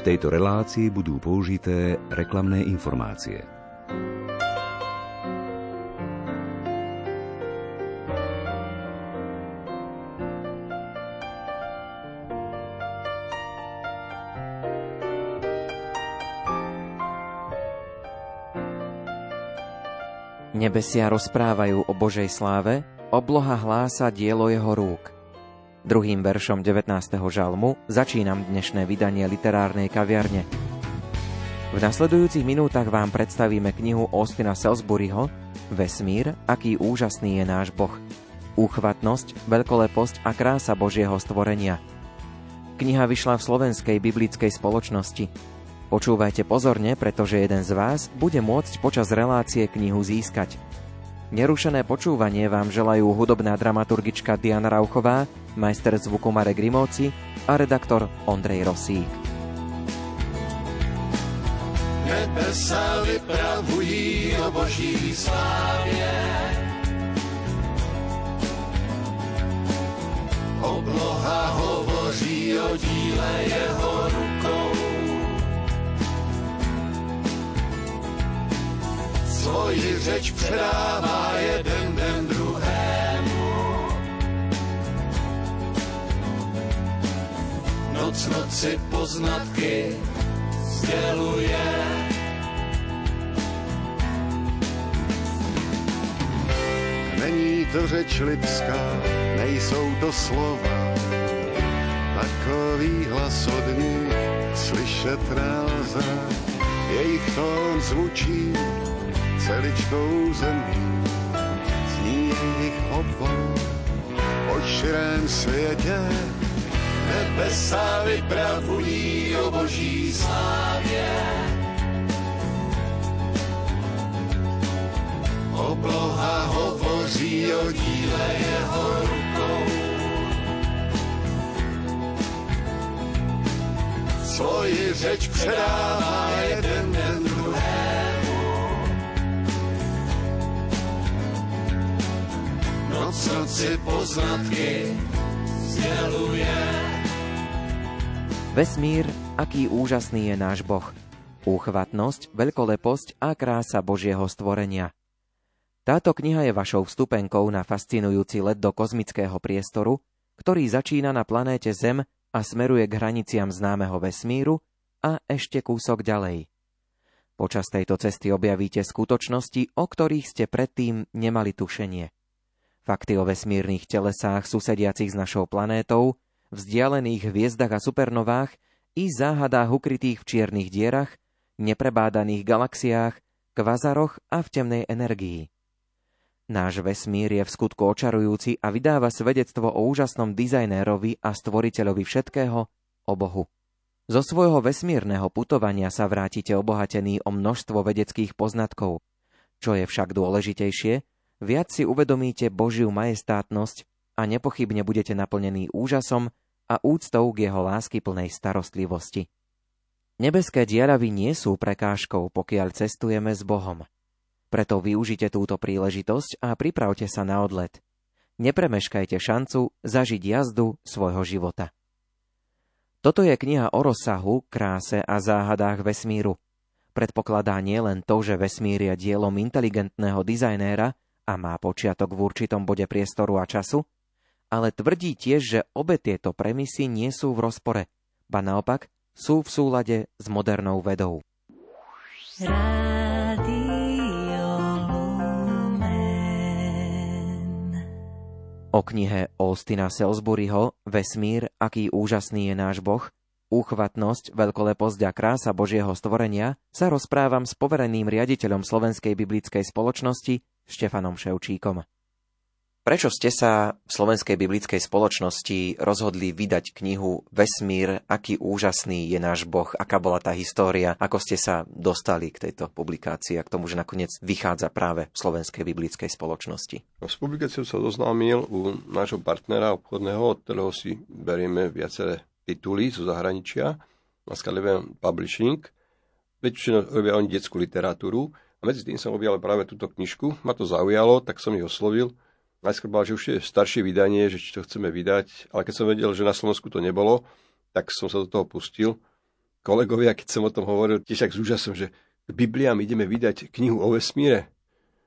V tejto relácii budú použité reklamné informácie. Nebesia rozprávajú o Božej sláve, obloha hlása dielo jeho rúk – Druhým veršom 19. žalmu začínam dnešné vydanie literárnej kaviarne. V nasledujúcich minútach vám predstavíme knihu Austina Salisburyho Vesmír, aký úžasný je náš Boh. Úchvatnosť, veľkoleposť a krása Božieho stvorenia. Kniha vyšla v slovenskej biblickej spoločnosti. Počúvajte pozorne, pretože jeden z vás bude môcť počas relácie knihu získať. Nerušené počúvanie vám želajú hudobná dramaturgička Diana Rauchová, majster zvuku Marek Grimovci a redaktor Ondrej Rosík. Nebesa vypravují o boží slávě, obloha hovoří o díle jeho rukou. Svoji řeč předává jeden den druhému. Noc noci poznatky sděluje. Není to řeč lidská, nejsou to slova, takový hlas od nich slyšet nelze. Jejich tón zvučí celičkou zemí. Zní jejich obor po širém světě. Nebesa vypravují o boží slávě. Obloha hovoří o díle jeho rukou. Svoji řeč předává jeden den noci poznatky zdeluje. Vesmír, aký úžasný je náš Boh. Úchvatnosť, veľkoleposť a krása Božieho stvorenia. Táto kniha je vašou vstupenkou na fascinujúci let do kozmického priestoru, ktorý začína na planéte Zem a smeruje k hraniciam známeho vesmíru a ešte kúsok ďalej. Počas tejto cesty objavíte skutočnosti, o ktorých ste predtým nemali tušenie. Fakty o vesmírnych telesách susediacich s našou planétou, vzdialených hviezdach a supernovách i záhadách ukrytých v čiernych dierach, neprebádaných galaxiách, kvazaroch a v temnej energii. Náš vesmír je v skutku očarujúci a vydáva svedectvo o úžasnom dizajnérovi a stvoriteľovi všetkého, o Bohu. Zo svojho vesmírneho putovania sa vrátite obohatený o množstvo vedeckých poznatkov. Čo je však dôležitejšie, viac si uvedomíte Božiu majestátnosť a nepochybne budete naplnení úžasom a úctou k jeho lásky plnej starostlivosti. Nebeské diaravy nie sú prekážkou, pokiaľ cestujeme s Bohom. Preto využite túto príležitosť a pripravte sa na odlet. Nepremeškajte šancu zažiť jazdu svojho života. Toto je kniha o rozsahu, kráse a záhadách vesmíru. Predpokladá nielen to, že vesmír je dielom inteligentného dizajnéra, a má počiatok v určitom bode priestoru a času, ale tvrdí tiež, že obe tieto premisy nie sú v rozpore, ba naopak sú v súlade s modernou vedou. O knihe Austina Salisburyho Vesmír, aký úžasný je náš Boh, úchvatnosť, veľkoleposť a krása Božieho stvorenia sa rozprávam s povereným riaditeľom Slovenskej biblickej spoločnosti Štefanom Ševčíkom. Prečo ste sa v Slovenskej biblickej spoločnosti rozhodli vydať knihu Vesmír, aký úžasný je náš Boh, aká bola tá história, ako ste sa dostali k tejto publikácii a k tomu, že nakoniec vychádza práve v Slovenskej biblickej spoločnosti? No, s publikáciou sa doznámil u nášho partnera obchodného, od ktorého si berieme viaceré tituly zo zahraničia, na Scandinavian Publishing. Väčšinou robia oni detskú literatúru, a medzi tým som objavil práve túto knižku, ma to zaujalo, tak som ich oslovil. Najskôr bol, že už je staršie vydanie, že či to chceme vydať, ale keď som vedel, že na Slovensku to nebolo, tak som sa do toho pustil. kolegovia, keď som o tom hovoril, tiež tak s úžasom, že Bibliám ideme vydať knihu o vesmíre.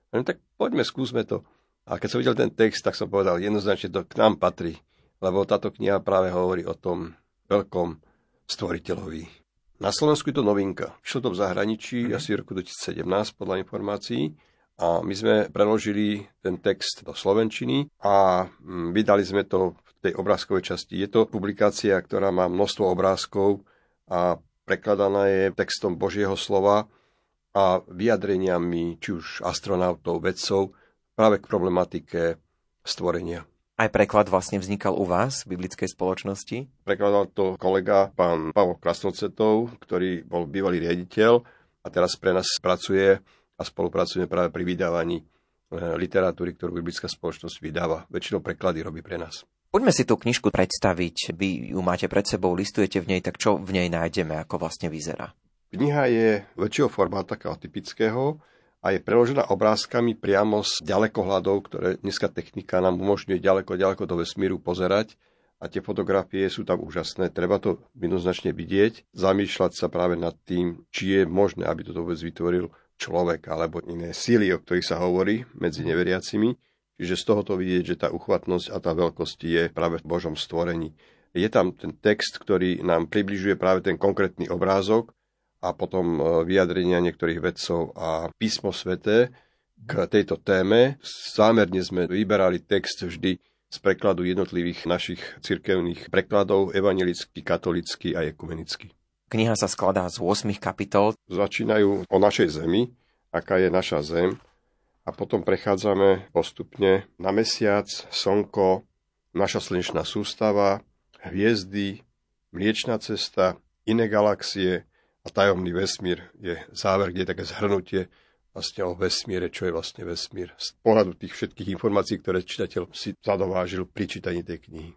No tak poďme, skúsme to. A keď som videl ten text, tak som povedal, jednoznačne to k nám patrí, lebo táto kniha práve hovorí o tom veľkom stvoriteľovi. Na Slovensku je to novinka. Išlo to v zahraničí mm. asi v roku 2017 podľa informácií a my sme preložili ten text do slovenčiny a mm, vydali sme to v tej obrázkovej časti. Je to publikácia, ktorá má množstvo obrázkov a prekladaná je textom Božieho slova a vyjadreniami či už astronautov, vedcov práve k problematike stvorenia. Aj preklad vlastne vznikal u vás v biblickej spoločnosti? Prekladal to kolega pán Pavol Krasnocetov, ktorý bol bývalý riaditeľ a teraz pre nás pracuje a spolupracujeme práve pri vydávaní e, literatúry, ktorú biblická spoločnosť vydáva. Väčšinou preklady robí pre nás. Poďme si tú knižku predstaviť. Vy ju máte pred sebou, listujete v nej, tak čo v nej nájdeme, ako vlastne vyzerá? Kniha je väčšieho formátu, takého typického, a je preložená obrázkami priamo z ďalekohľadov, ktoré dneska technika nám umožňuje ďaleko, ďaleko do vesmíru pozerať a tie fotografie sú tam úžasné. Treba to jednoznačne vidieť, zamýšľať sa práve nad tým, či je možné, aby to vôbec vytvoril človek alebo iné síly, o ktorých sa hovorí medzi neveriacimi. Čiže z tohoto vidieť, že tá uchvatnosť a tá veľkosť je práve v Božom stvorení. Je tam ten text, ktorý nám približuje práve ten konkrétny obrázok a potom e, vyjadrenia niektorých vedcov a písmo sveté k tejto téme. Zámerne sme vyberali text vždy z prekladu jednotlivých našich cirkevných prekladov, evangelický, katolický a ekumenický. Kniha sa skladá z 8 kapitol. Začínajú o našej zemi, aká je naša zem, a potom prechádzame postupne na mesiac, slnko, naša slnečná sústava, hviezdy, mliečná cesta, iné galaxie a tajomný vesmír je záver, kde je také zhrnutie vlastne o vesmíre, čo je vlastne vesmír. Z pohľadu tých všetkých informácií, ktoré čitateľ si zadovážil pri čítaní tej knihy.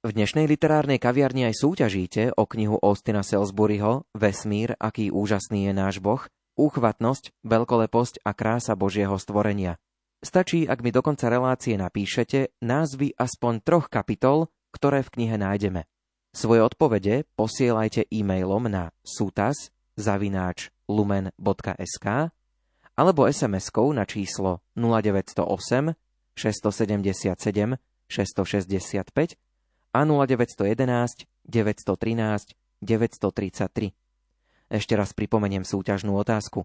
V dnešnej literárnej kaviarni aj súťažíte o knihu Austina Salisburyho Vesmír, aký úžasný je náš Boh, úchvatnosť, veľkoleposť a krása Božieho stvorenia. Stačí, ak mi do konca relácie napíšete názvy aspoň troch kapitol, ktoré v knihe nájdeme. Svoje odpovede posielajte e-mailom na sutas zavináč lumen.sk alebo SMS-kou na číslo 0908 677 665 a 0911 913 933. Ešte raz pripomeniem súťažnú otázku.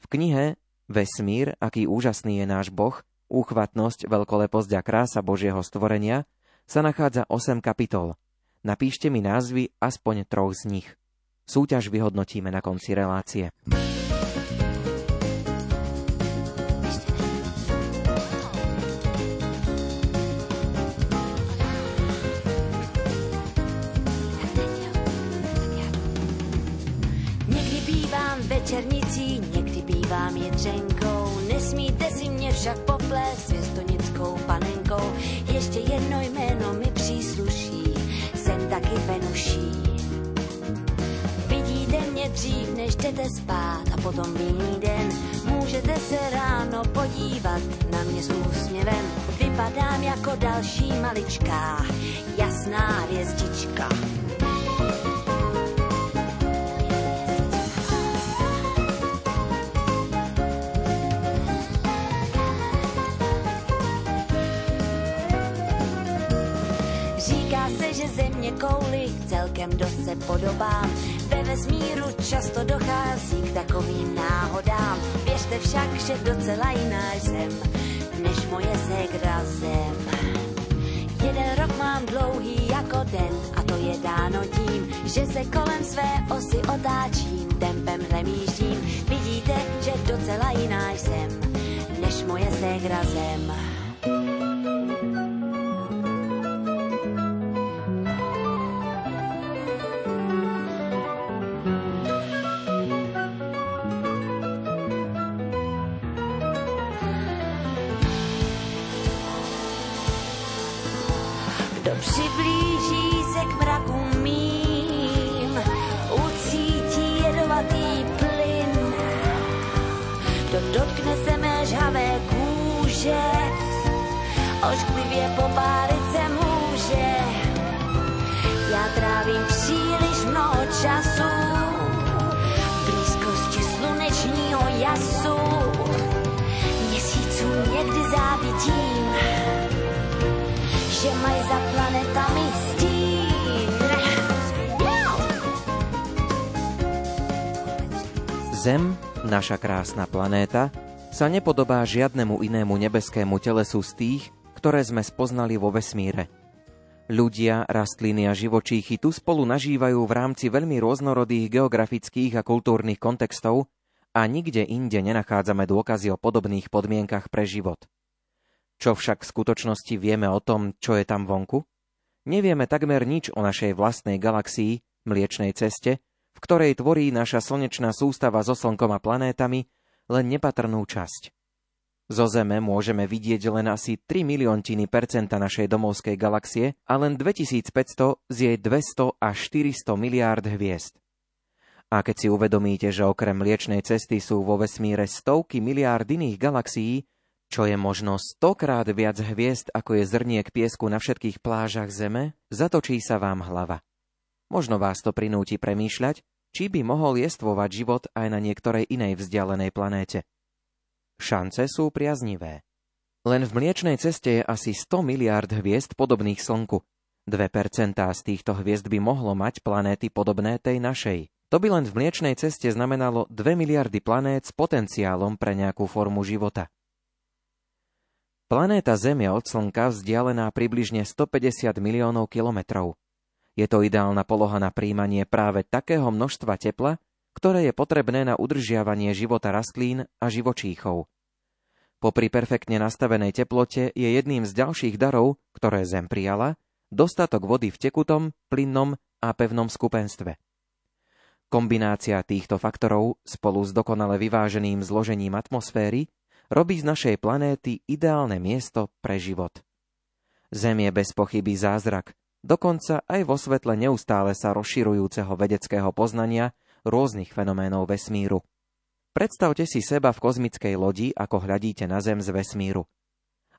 V knihe Vesmír, aký úžasný je náš Boh, úchvatnosť, veľkoleposť a krása Božieho stvorenia, sa nachádza 8 kapitol. Napíšte mi názvy aspoň troch z nich. Súťaž vyhodnotíme na konci relácie. večernicí, někdy bývám jedřenkou. Nesmíte si mě však poplést svěstonickou panenkou. Ještě jedno jméno mi taky Venuší. Vidíte mě dřív, než jdete spát a potom jiný den. Můžete se ráno podívat na mě s úsměvem. Vypadám jako další maličká, jasná hvězdička. Celkem dost se podobám. Ve vesmíru často dochází k takovým náhodám. Věřte však, že docela jiná jsem, než moje ségra zem. Jeden rok mám dlouhý jako den a to je dáno tím, že se kolem své osy otáčím, tempem hlemíždím. Vidíte, že docela jiná jsem, než moje ségra zem. ošklivě popálit se může. Já trávím příliš mnoho času v blízkosti slunečního jasu. Měsíců někdy závidím, že mají za planetami stín. Zem, naša krásna planéta, sa nepodobá žiadnemu inému nebeskému telesu z tých, ktoré sme spoznali vo vesmíre. Ľudia, rastliny a živočíchy tu spolu nažívajú v rámci veľmi rôznorodých geografických a kultúrnych kontextov a nikde inde nenachádzame dôkazy o podobných podmienkach pre život. Čo však v skutočnosti vieme o tom, čo je tam vonku? Nevieme takmer nič o našej vlastnej galaxii, Mliečnej ceste, v ktorej tvorí naša slnečná sústava so Slnkom a planétami len nepatrnú časť. Zo Zeme môžeme vidieť len asi 3 miliontiny percenta našej domovskej galaxie a len 2500 z jej 200 až 400 miliárd hviezd. A keď si uvedomíte, že okrem Mliečnej cesty sú vo vesmíre stovky miliárd iných galaxií, čo je možno stokrát viac hviezd, ako je zrniek piesku na všetkých plážach Zeme, zatočí sa vám hlava. Možno vás to prinúti premýšľať, či by mohol jestvovať život aj na niektorej inej vzdialenej planéte. Šance sú priaznivé. Len v Mliečnej ceste je asi 100 miliárd hviezd podobných Slnku. 2% z týchto hviezd by mohlo mať planéty podobné tej našej. To by len v Mliečnej ceste znamenalo 2 miliardy planét s potenciálom pre nejakú formu života. Planéta Zem je od Slnka vzdialená približne 150 miliónov kilometrov. Je to ideálna poloha na príjmanie práve takého množstva tepla, ktoré je potrebné na udržiavanie života rastlín a živočíchov. Popri perfektne nastavenej teplote je jedným z ďalších darov, ktoré Zem prijala, dostatok vody v tekutom, plynnom a pevnom skupenstve. Kombinácia týchto faktorov spolu s dokonale vyváženým zložením atmosféry robí z našej planéty ideálne miesto pre život. Zem je bez pochyby zázrak, dokonca aj vo svetle neustále sa rozširujúceho vedeckého poznania rôznych fenoménov vesmíru. Predstavte si seba v kozmickej lodi, ako hľadíte na Zem z vesmíru.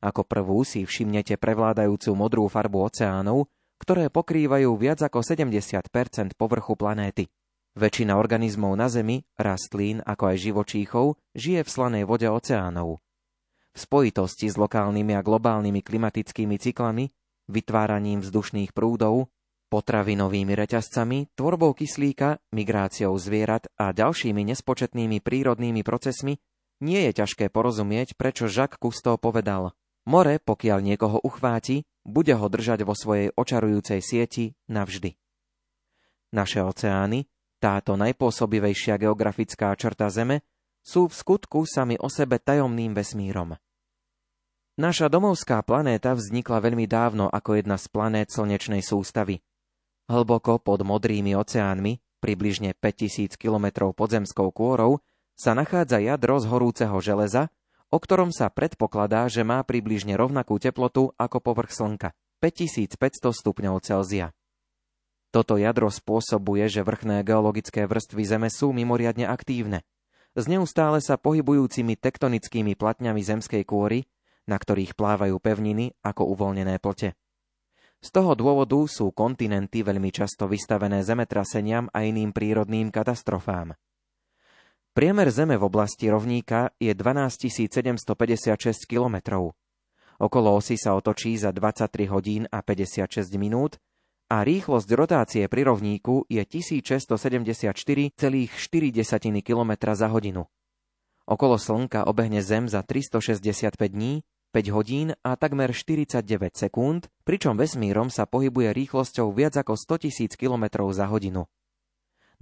Ako prvú si všimnete prevládajúcu modrú farbu oceánov, ktoré pokrývajú viac ako 70% povrchu planéty. Väčšina organizmov na Zemi, rastlín ako aj živočíchov, žije v slanej vode oceánov. V spojitosti s lokálnymi a globálnymi klimatickými cyklami, vytváraním vzdušných prúdov, potravinovými reťazcami, tvorbou kyslíka, migráciou zvierat a ďalšími nespočetnými prírodnými procesmi, nie je ťažké porozumieť, prečo Jacques Cousteau povedal More, pokiaľ niekoho uchváti, bude ho držať vo svojej očarujúcej sieti navždy. Naše oceány, táto najpôsobivejšia geografická črta Zeme, sú v skutku sami o sebe tajomným vesmírom. Naša domovská planéta vznikla veľmi dávno ako jedna z planét slnečnej sústavy – Hlboko pod modrými oceánmi, približne 5000 km podzemskou kôrou, sa nachádza jadro z horúceho železa, o ktorom sa predpokladá, že má približne rovnakú teplotu ako povrch Slnka 5500 stupňov Celzia. Toto jadro spôsobuje, že vrchné geologické vrstvy Zeme sú mimoriadne aktívne. S neustále sa pohybujúcimi tektonickými platňami zemskej kôry, na ktorých plávajú pevniny ako uvoľnené plote. Z toho dôvodu sú kontinenty veľmi často vystavené zemetraseniam a iným prírodným katastrofám. Priemer Zeme v oblasti rovníka je 12 756 kilometrov. Okolo osy sa otočí za 23 hodín a 56 minút a rýchlosť rotácie pri rovníku je 1674,4 km za hodinu. Okolo Slnka obehne Zem za 365 dní 5 hodín a takmer 49 sekúnd, pričom vesmírom sa pohybuje rýchlosťou viac ako 100 tisíc km za hodinu.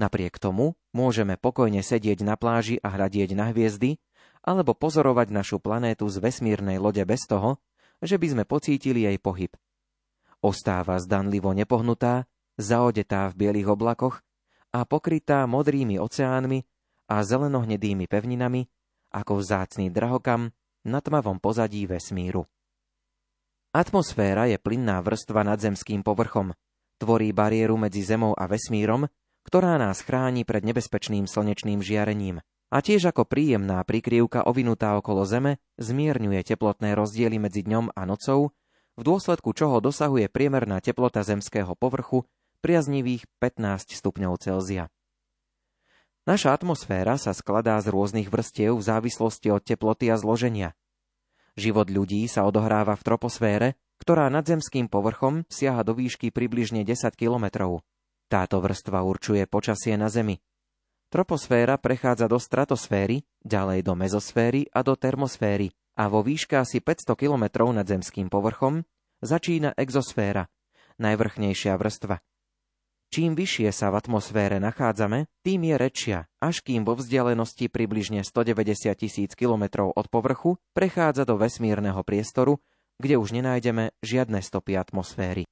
Napriek tomu môžeme pokojne sedieť na pláži a hľadieť na hviezdy, alebo pozorovať našu planétu z vesmírnej lode bez toho, že by sme pocítili jej pohyb. Ostáva zdanlivo nepohnutá, zaodetá v bielých oblakoch a pokrytá modrými oceánmi a zelenohnedými pevninami, ako vzácný drahokam, na tmavom pozadí vesmíru. Atmosféra je plynná vrstva nad zemským povrchom. Tvorí bariéru medzi Zemou a vesmírom, ktorá nás chráni pred nebezpečným slnečným žiarením. A tiež ako príjemná prikryvka ovinutá okolo Zeme zmierňuje teplotné rozdiely medzi dňom a nocou, v dôsledku čoho dosahuje priemerná teplota zemského povrchu priaznivých 15 stupňov Celzia. Naša atmosféra sa skladá z rôznych vrstiev v závislosti od teploty a zloženia. Život ľudí sa odohráva v troposfére, ktorá nad zemským povrchom siaha do výšky približne 10 kilometrov. Táto vrstva určuje počasie na Zemi. Troposféra prechádza do stratosféry, ďalej do mezosféry a do termosféry a vo výške asi 500 kilometrov nad zemským povrchom začína exosféra, najvrchnejšia vrstva. Čím vyššie sa v atmosfére nachádzame, tým je rečia, až kým vo vzdialenosti približne 190 tisíc kilometrov od povrchu prechádza do vesmírneho priestoru, kde už nenájdeme žiadne stopy atmosféry.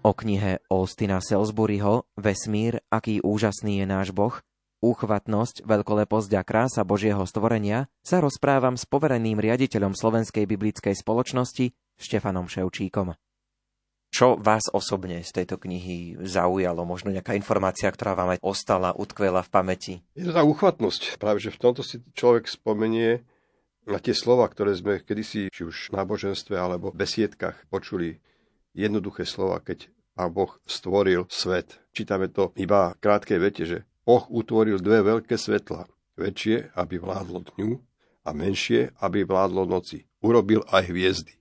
O knihe Austina Salisburyho Vesmír, aký úžasný je náš Boh, úchvatnosť, veľkoleposť a krása Božieho stvorenia sa rozprávam s povereným riaditeľom Slovenskej biblickej spoločnosti Štefanom Ševčíkom. Čo vás osobne z tejto knihy zaujalo? Možno nejaká informácia, ktorá vám aj ostala, utkvela v pamäti? Je to tá úchvatnosť. Práve, že v tomto si človek spomenie na tie slova, ktoré sme kedysi, či už v náboženstve alebo v besiedkach počuli. Jednoduché slova, keď a Boh stvoril svet. Čítame to iba v krátkej vete, že Boh utvoril dve veľké svetla. Väčšie, aby vládlo dňu a menšie, aby vládlo noci. Urobil aj hviezdy.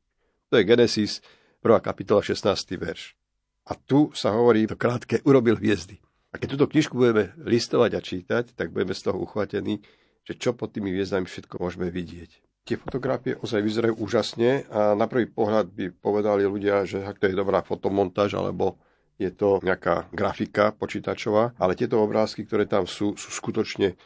To je Genesis 1. kapitola 16. verš. A tu sa hovorí to krátke urobil hviezdy. A keď túto knižku budeme listovať a čítať, tak budeme z toho uchvatení, že čo pod tými hviezdami všetko môžeme vidieť. Tie fotografie ozaj vyzerajú úžasne a na prvý pohľad by povedali ľudia, že to je dobrá fotomontáž alebo je to nejaká grafika počítačová, ale tieto obrázky, ktoré tam sú, sú skutočne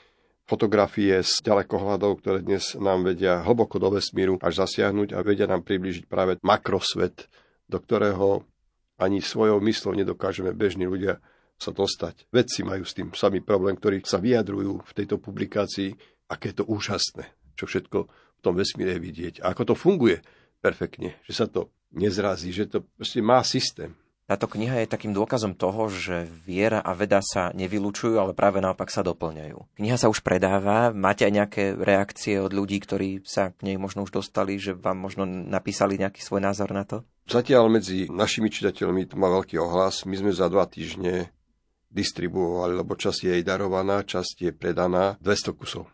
fotografie z ďalekohľadov, ktoré dnes nám vedia hlboko do vesmíru až zasiahnuť a vedia nám priblížiť práve makrosvet, do ktorého ani svojou myslou nedokážeme bežní ľudia sa dostať. Vedci majú s tým samý problém, ktorí sa vyjadrujú v tejto publikácii, aké je to úžasné, čo všetko tom vesmíre vidieť. A ako to funguje perfektne, že sa to nezrazí, že to proste má systém. Táto kniha je takým dôkazom toho, že viera a veda sa nevylučujú, ale práve naopak sa doplňajú. Kniha sa už predáva, máte aj nejaké reakcie od ľudí, ktorí sa k nej možno už dostali, že vám možno napísali nejaký svoj názor na to? Zatiaľ medzi našimi čitateľmi to má veľký ohlas. My sme za dva týždne distribuovali, lebo časť je jej darovaná, časť je predaná 200 kusov.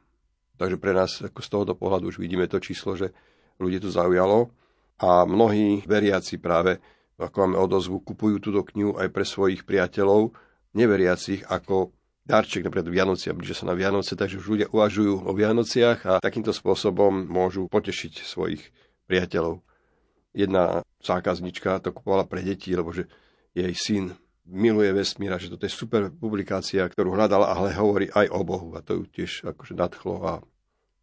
Takže pre nás ako z tohoto pohľadu už vidíme to číslo, že ľudí to zaujalo a mnohí veriaci práve ako máme odozvu, kupujú túto knihu aj pre svojich priateľov, neveriacich, ako darček napríklad Vianocia, blíže sa na Vianoce, takže už ľudia uvažujú o Vianociach a takýmto spôsobom môžu potešiť svojich priateľov. Jedna zákaznička to kupovala pre deti, lebo že jej syn miluje vesmíra, že toto je super publikácia, ktorú hľadala, ale hovorí aj o Bohu a to ju tiež akože nadchlo a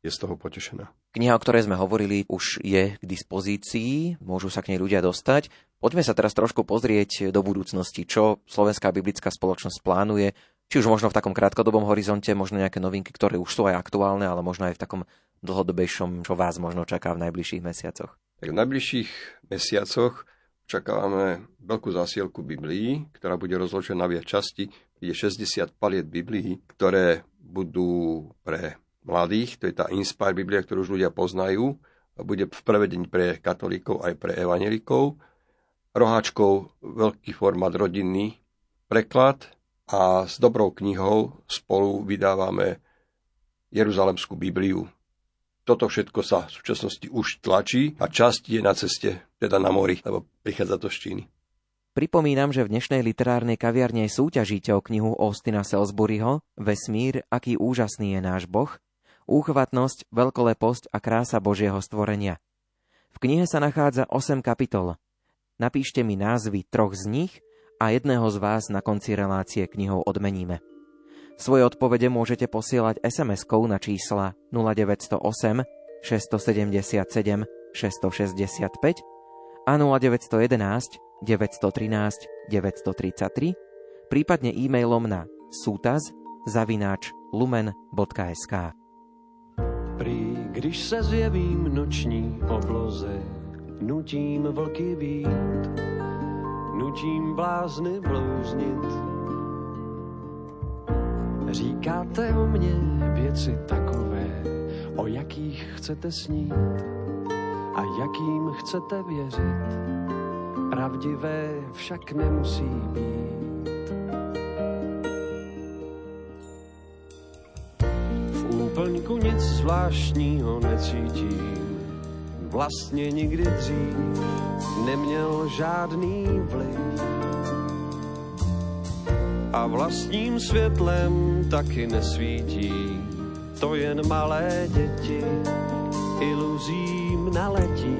je z toho potešená. Kniha, o ktorej sme hovorili, už je k dispozícii, môžu sa k nej ľudia dostať. Poďme sa teraz trošku pozrieť do budúcnosti, čo Slovenská biblická spoločnosť plánuje, či už možno v takom krátkodobom horizonte, možno nejaké novinky, ktoré už sú aj aktuálne, ale možno aj v takom dlhodobejšom, čo vás možno čaká v najbližších mesiacoch. Tak v najbližších mesiacoch čakávame veľkú zásielku Biblií, ktorá bude rozložená na viac časti. Je 60 paliet Biblií, ktoré budú pre mladých, to je tá Inspire Biblia, ktorú už ľudia poznajú, bude v prevedení pre katolíkov aj pre evanelikov. Roháčkov veľký formát rodinný preklad a s dobrou knihou spolu vydávame Jeruzalemskú Bibliu. Toto všetko sa v súčasnosti už tlačí a časť je na ceste, teda na mori, lebo prichádza to z Číny. Pripomínam, že v dnešnej literárnej kaviarne súťažíte o knihu Austina Salisburyho Vesmír, aký úžasný je náš Boh úchvatnosť, veľkoleposť a krása Božieho stvorenia. V knihe sa nachádza 8 kapitol. Napíšte mi názvy troch z nich a jedného z vás na konci relácie knihou odmeníme. Svoje odpovede môžete posielať SMS-kou na čísla 0908 677 665 a 0911 913 933, prípadne e-mailom na sútaz zavináč lumen.sk. Prý, když se zjevím noční obloze, nutím vlky vít, nutím blázny blouznit. Říkáte o mně věci takové, o jakých chcete snít a jakým chcete věřit. Pravdivé však nemusí být. úplňku nic zvláštního necítím. Vlastně nikdy dřív neměl žádný vliv. A vlastním světlem taky nesvítí. To jen malé děti iluzím naletí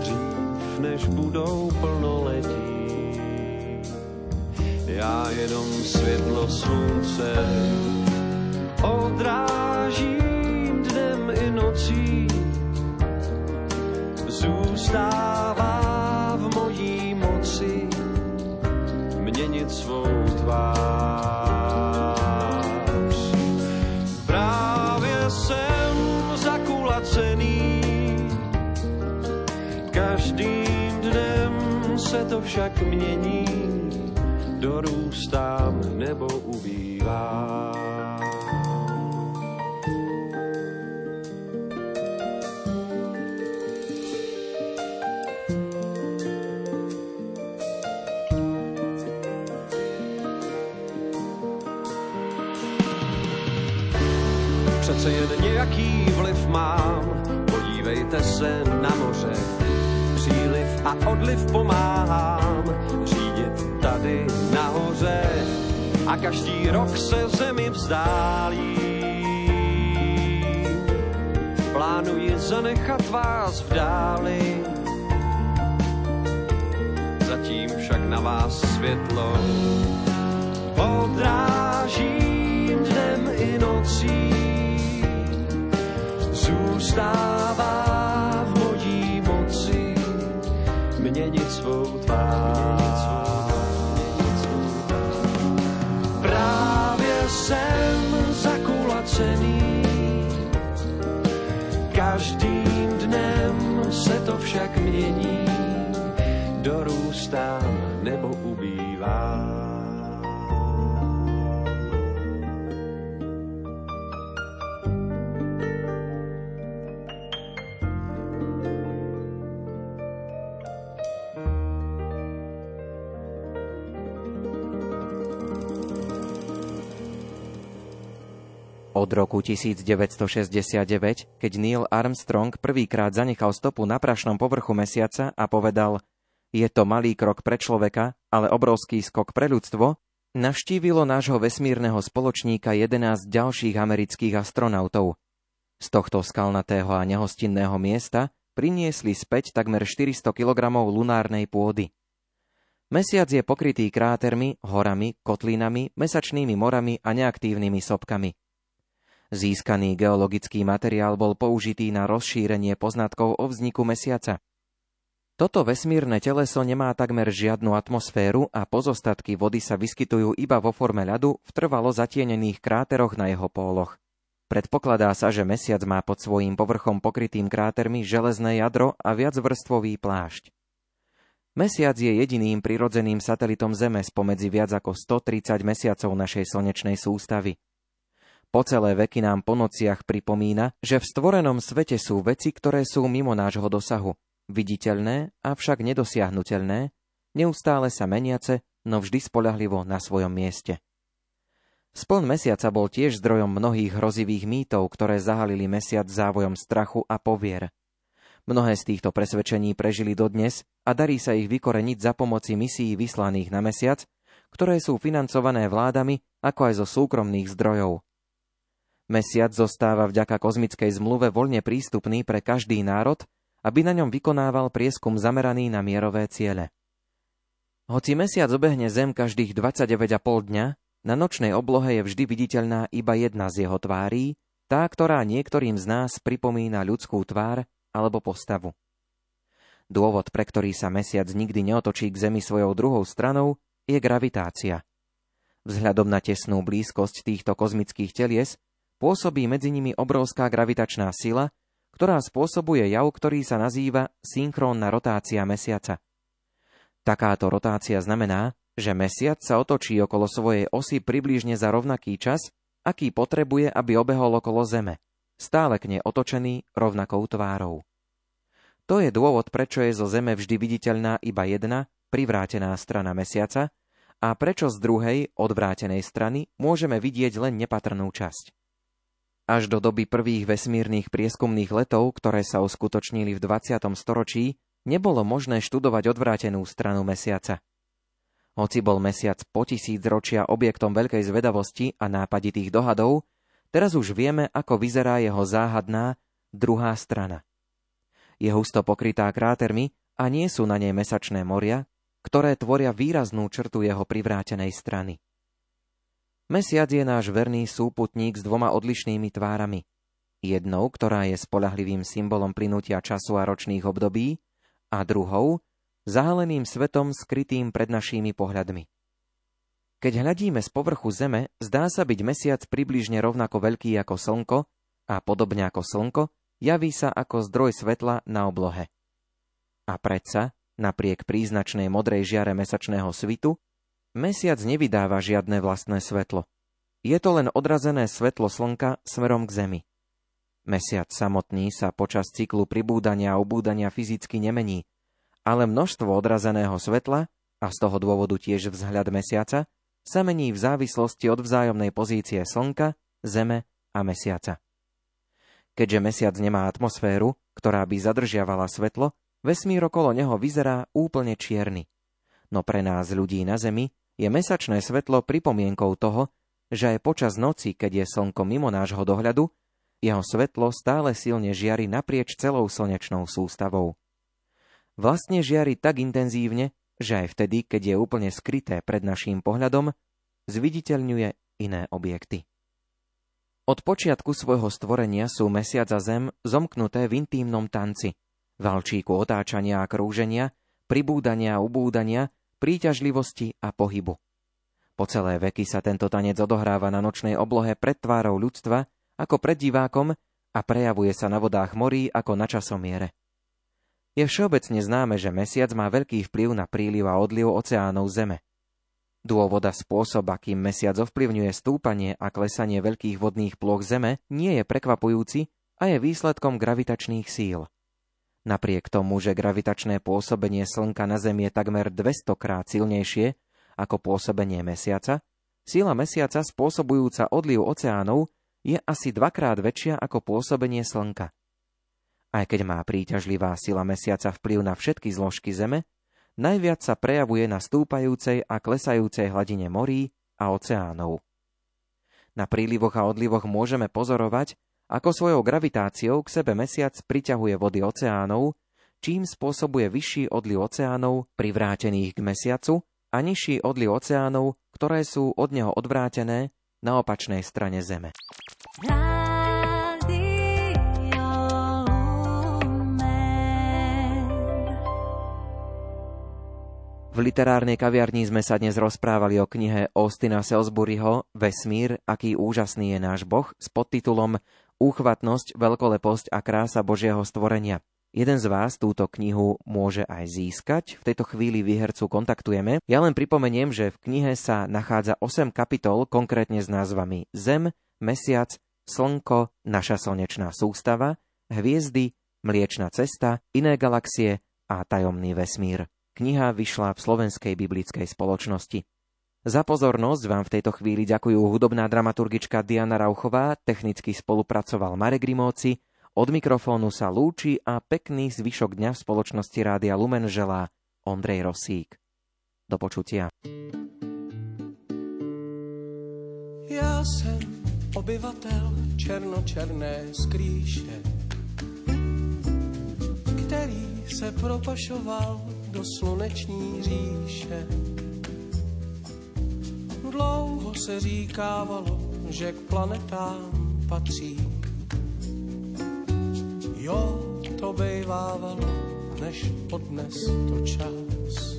dřív, než budou plnoletí. Já jenom světlo slunce odrážím však mění, dorůstám nebo ubývám. přece jen nějaký vliv mám. Podívejte se na moře, příliv a odliv pomáhám řídit tady nahoře a každý rok se zemi vzdálí. Plánuji zanechat vás v dáli, zatím však na vás světlo odrážím dnem i nocí zůstává v mojí moci měnit svou tvář. ztracený. Každým dnem se to však mění, dorůstám nebo ubývám. Od roku 1969, keď Neil Armstrong prvýkrát zanechal stopu na prašnom povrchu mesiaca a povedal je to malý krok pre človeka, ale obrovský skok pre ľudstvo, navštívilo nášho vesmírneho spoločníka 11 ďalších amerických astronautov. Z tohto skalnatého a nehostinného miesta priniesli späť takmer 400 kg lunárnej pôdy. Mesiac je pokrytý krátermi, horami, kotlinami, mesačnými morami a neaktívnymi sopkami. Získaný geologický materiál bol použitý na rozšírenie poznatkov o vzniku mesiaca. Toto vesmírne teleso nemá takmer žiadnu atmosféru a pozostatky vody sa vyskytujú iba vo forme ľadu v trvalo zatienených kráteroch na jeho póloch. Predpokladá sa, že mesiac má pod svojím povrchom pokrytým krátermi železné jadro a viacvrstvový plášť. Mesiac je jediným prirodzeným satelitom Zeme spomedzi viac ako 130 mesiacov našej slnečnej sústavy. Po celé veky nám po nociach pripomína, že v stvorenom svete sú veci, ktoré sú mimo nášho dosahu, viditeľné, avšak nedosiahnutelné, neustále sa meniace, no vždy spolahlivo na svojom mieste. Spln mesiaca bol tiež zdrojom mnohých hrozivých mýtov, ktoré zahalili mesiac závojom strachu a povier. Mnohé z týchto presvedčení prežili dodnes a darí sa ich vykoreniť za pomoci misií vyslaných na mesiac, ktoré sú financované vládami ako aj zo súkromných zdrojov. Mesiac zostáva vďaka kozmickej zmluve voľne prístupný pre každý národ, aby na ňom vykonával prieskum zameraný na mierové ciele. Hoci mesiac obehne Zem každých 29,5 dňa, na nočnej oblohe je vždy viditeľná iba jedna z jeho tvárí, tá, ktorá niektorým z nás pripomína ľudskú tvár alebo postavu. Dôvod, pre ktorý sa mesiac nikdy neotočí k Zemi svojou druhou stranou, je gravitácia. Vzhľadom na tesnú blízkosť týchto kozmických telies pôsobí medzi nimi obrovská gravitačná sila, ktorá spôsobuje jav, ktorý sa nazýva synchrónna rotácia mesiaca. Takáto rotácia znamená, že mesiac sa otočí okolo svojej osy približne za rovnaký čas, aký potrebuje, aby obehol okolo Zeme, stále k nej otočený rovnakou tvárou. To je dôvod, prečo je zo Zeme vždy viditeľná iba jedna, privrátená strana mesiaca a prečo z druhej, odvrátenej strany, môžeme vidieť len nepatrnú časť. Až do doby prvých vesmírnych prieskumných letov, ktoré sa uskutočnili v 20. storočí, nebolo možné študovať odvrátenú stranu mesiaca. Hoci bol mesiac po tisíc ročia objektom veľkej zvedavosti a nápaditých dohadov, teraz už vieme, ako vyzerá jeho záhadná druhá strana. Je husto pokrytá krátermi a nie sú na nej mesačné moria, ktoré tvoria výraznú črtu jeho privrátenej strany. Mesiac je náš verný súputník s dvoma odlišnými tvárami. Jednou, ktorá je spolahlivým symbolom plynutia času a ročných období, a druhou, zahaleným svetom skrytým pred našimi pohľadmi. Keď hľadíme z povrchu Zeme, zdá sa byť mesiac približne rovnako veľký ako Slnko a podobne ako Slnko, javí sa ako zdroj svetla na oblohe. A predsa, napriek príznačnej modrej žiare mesačného svitu, Mesiac nevydáva žiadne vlastné svetlo. Je to len odrazené svetlo slnka smerom k Zemi. Mesiac samotný sa počas cyklu pribúdania a ubúdania fyzicky nemení, ale množstvo odrazeného svetla, a z toho dôvodu tiež vzhľad mesiaca, sa mení v závislosti od vzájomnej pozície Slnka, Zeme a Mesiaca. Keďže Mesiac nemá atmosféru, ktorá by zadržiavala svetlo, vesmír okolo neho vyzerá úplne čierny. No pre nás ľudí na Zemi je mesačné svetlo pripomienkou toho, že aj počas noci, keď je slnko mimo nášho dohľadu, jeho svetlo stále silne žiari naprieč celou slnečnou sústavou. Vlastne žiari tak intenzívne, že aj vtedy, keď je úplne skryté pred naším pohľadom, zviditeľňuje iné objekty. Od počiatku svojho stvorenia sú mesiac a zem zomknuté v intímnom tanci, valčíku otáčania a krúženia, pribúdania a ubúdania, príťažlivosti a pohybu. Po celé veky sa tento tanec odohráva na nočnej oblohe pred tvárou ľudstva ako pred divákom a prejavuje sa na vodách morí ako na časomiere. Je všeobecne známe, že mesiac má veľký vplyv na príliv a odliv oceánov Zeme. Dôvod a spôsob, akým mesiac ovplyvňuje stúpanie a klesanie veľkých vodných ploch Zeme, nie je prekvapujúci a je výsledkom gravitačných síl. Napriek tomu, že gravitačné pôsobenie Slnka na Zem je takmer 200 krát silnejšie ako pôsobenie Mesiaca, síla Mesiaca spôsobujúca odliv oceánov je asi dvakrát väčšia ako pôsobenie Slnka. Aj keď má príťažlivá sila mesiaca vplyv na všetky zložky Zeme, najviac sa prejavuje na stúpajúcej a klesajúcej hladine morí a oceánov. Na prílivoch a odlivoch môžeme pozorovať, ako svojou gravitáciou k sebe mesiac priťahuje vody oceánov, čím spôsobuje vyšší odliv oceánov privrátených k mesiacu a nižší odliv oceánov, ktoré sú od neho odvrátené na opačnej strane Zeme. V literárnej kaviarni sme sa dnes rozprávali o knihe Austina Salisburyho Vesmír, aký úžasný je náš Boh s podtitulom Úchvatnosť, veľkoleposť a krása Božieho stvorenia. Jeden z vás túto knihu môže aj získať. V tejto chvíli výhercu kontaktujeme. Ja len pripomeniem, že v knihe sa nachádza 8 kapitol, konkrétne s názvami Zem, Mesiac, Slnko, naša slnečná sústava, Hviezdy, Mliečna cesta, iné galaxie a tajomný vesmír. Kniha vyšla v Slovenskej biblickej spoločnosti. Za pozornosť vám v tejto chvíli ďakujú hudobná dramaturgička Diana Rauchová, technicky spolupracoval Marek Grimóci, od mikrofónu sa lúči a pekný zvyšok dňa v spoločnosti Rádia Lumen želá Ondrej Rosík. Do počutia. Já jsem obyvatel černočerné skrýše, který se propašoval do sluneční říše. Dlouho se říkávalo, že k planetám patří. Jo, to bejvávalo, než odnes to čas.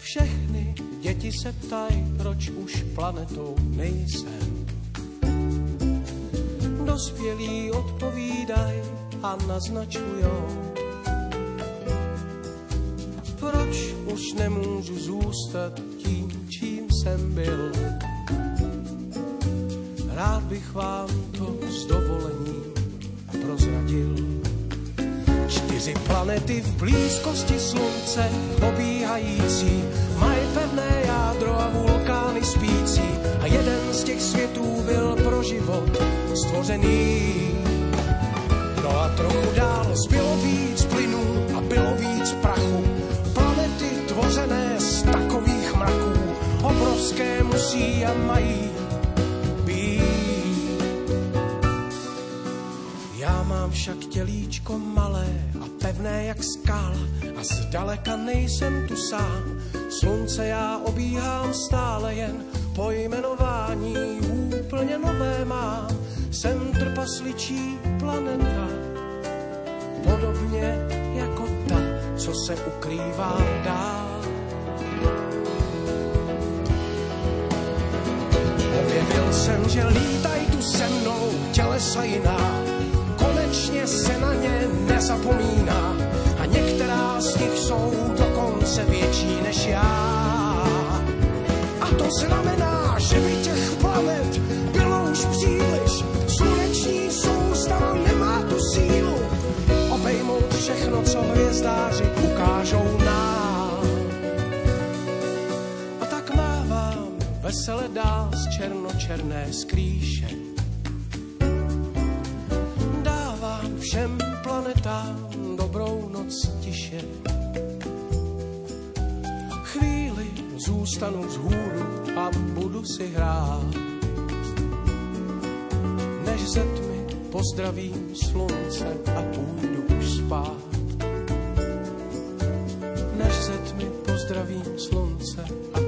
Všechny děti se ptají, proč už planetou nejsem. Dospělí odpovídají a naznačujou, proč už nemůžu zůstat tím, jsem byl. Rád bych vám to s dovolením prozradil. Čtyři planety v blízkosti slunce obíhající, mají pevné jádro a vulkány spící a jeden z těch světů byl pro život stvořený. No a trochu dál zbylo víc obrovské musí a mají být. Já mám však tělíčko malé a pevné jak skála a zdaleka nejsem tu sám. Slunce já obíhám stále jen pojmenování úplně nové mám. Jsem trpasličí planeta, podobně jako ta, co se ukrývá dál. Jsem, že lítaj tu se mnou tělesa jiná, konečně se na ně nezapomíná a některá z nich jsou dokonce větší než já. A to znamená, že by těch planet bylo už příliš, sluneční soustava nemá tu sílu obejmout všechno, co hvězdáři ukážou nám. Vesele dál z černočerné skrýše. Dávám všem planetám dobrou noc tiše. Chvíli zůstanu vzhůru a budu si hrát. Než ze tmy pozdravím slunce a půjdu už spát. Než ze tmy pozdravím slunce a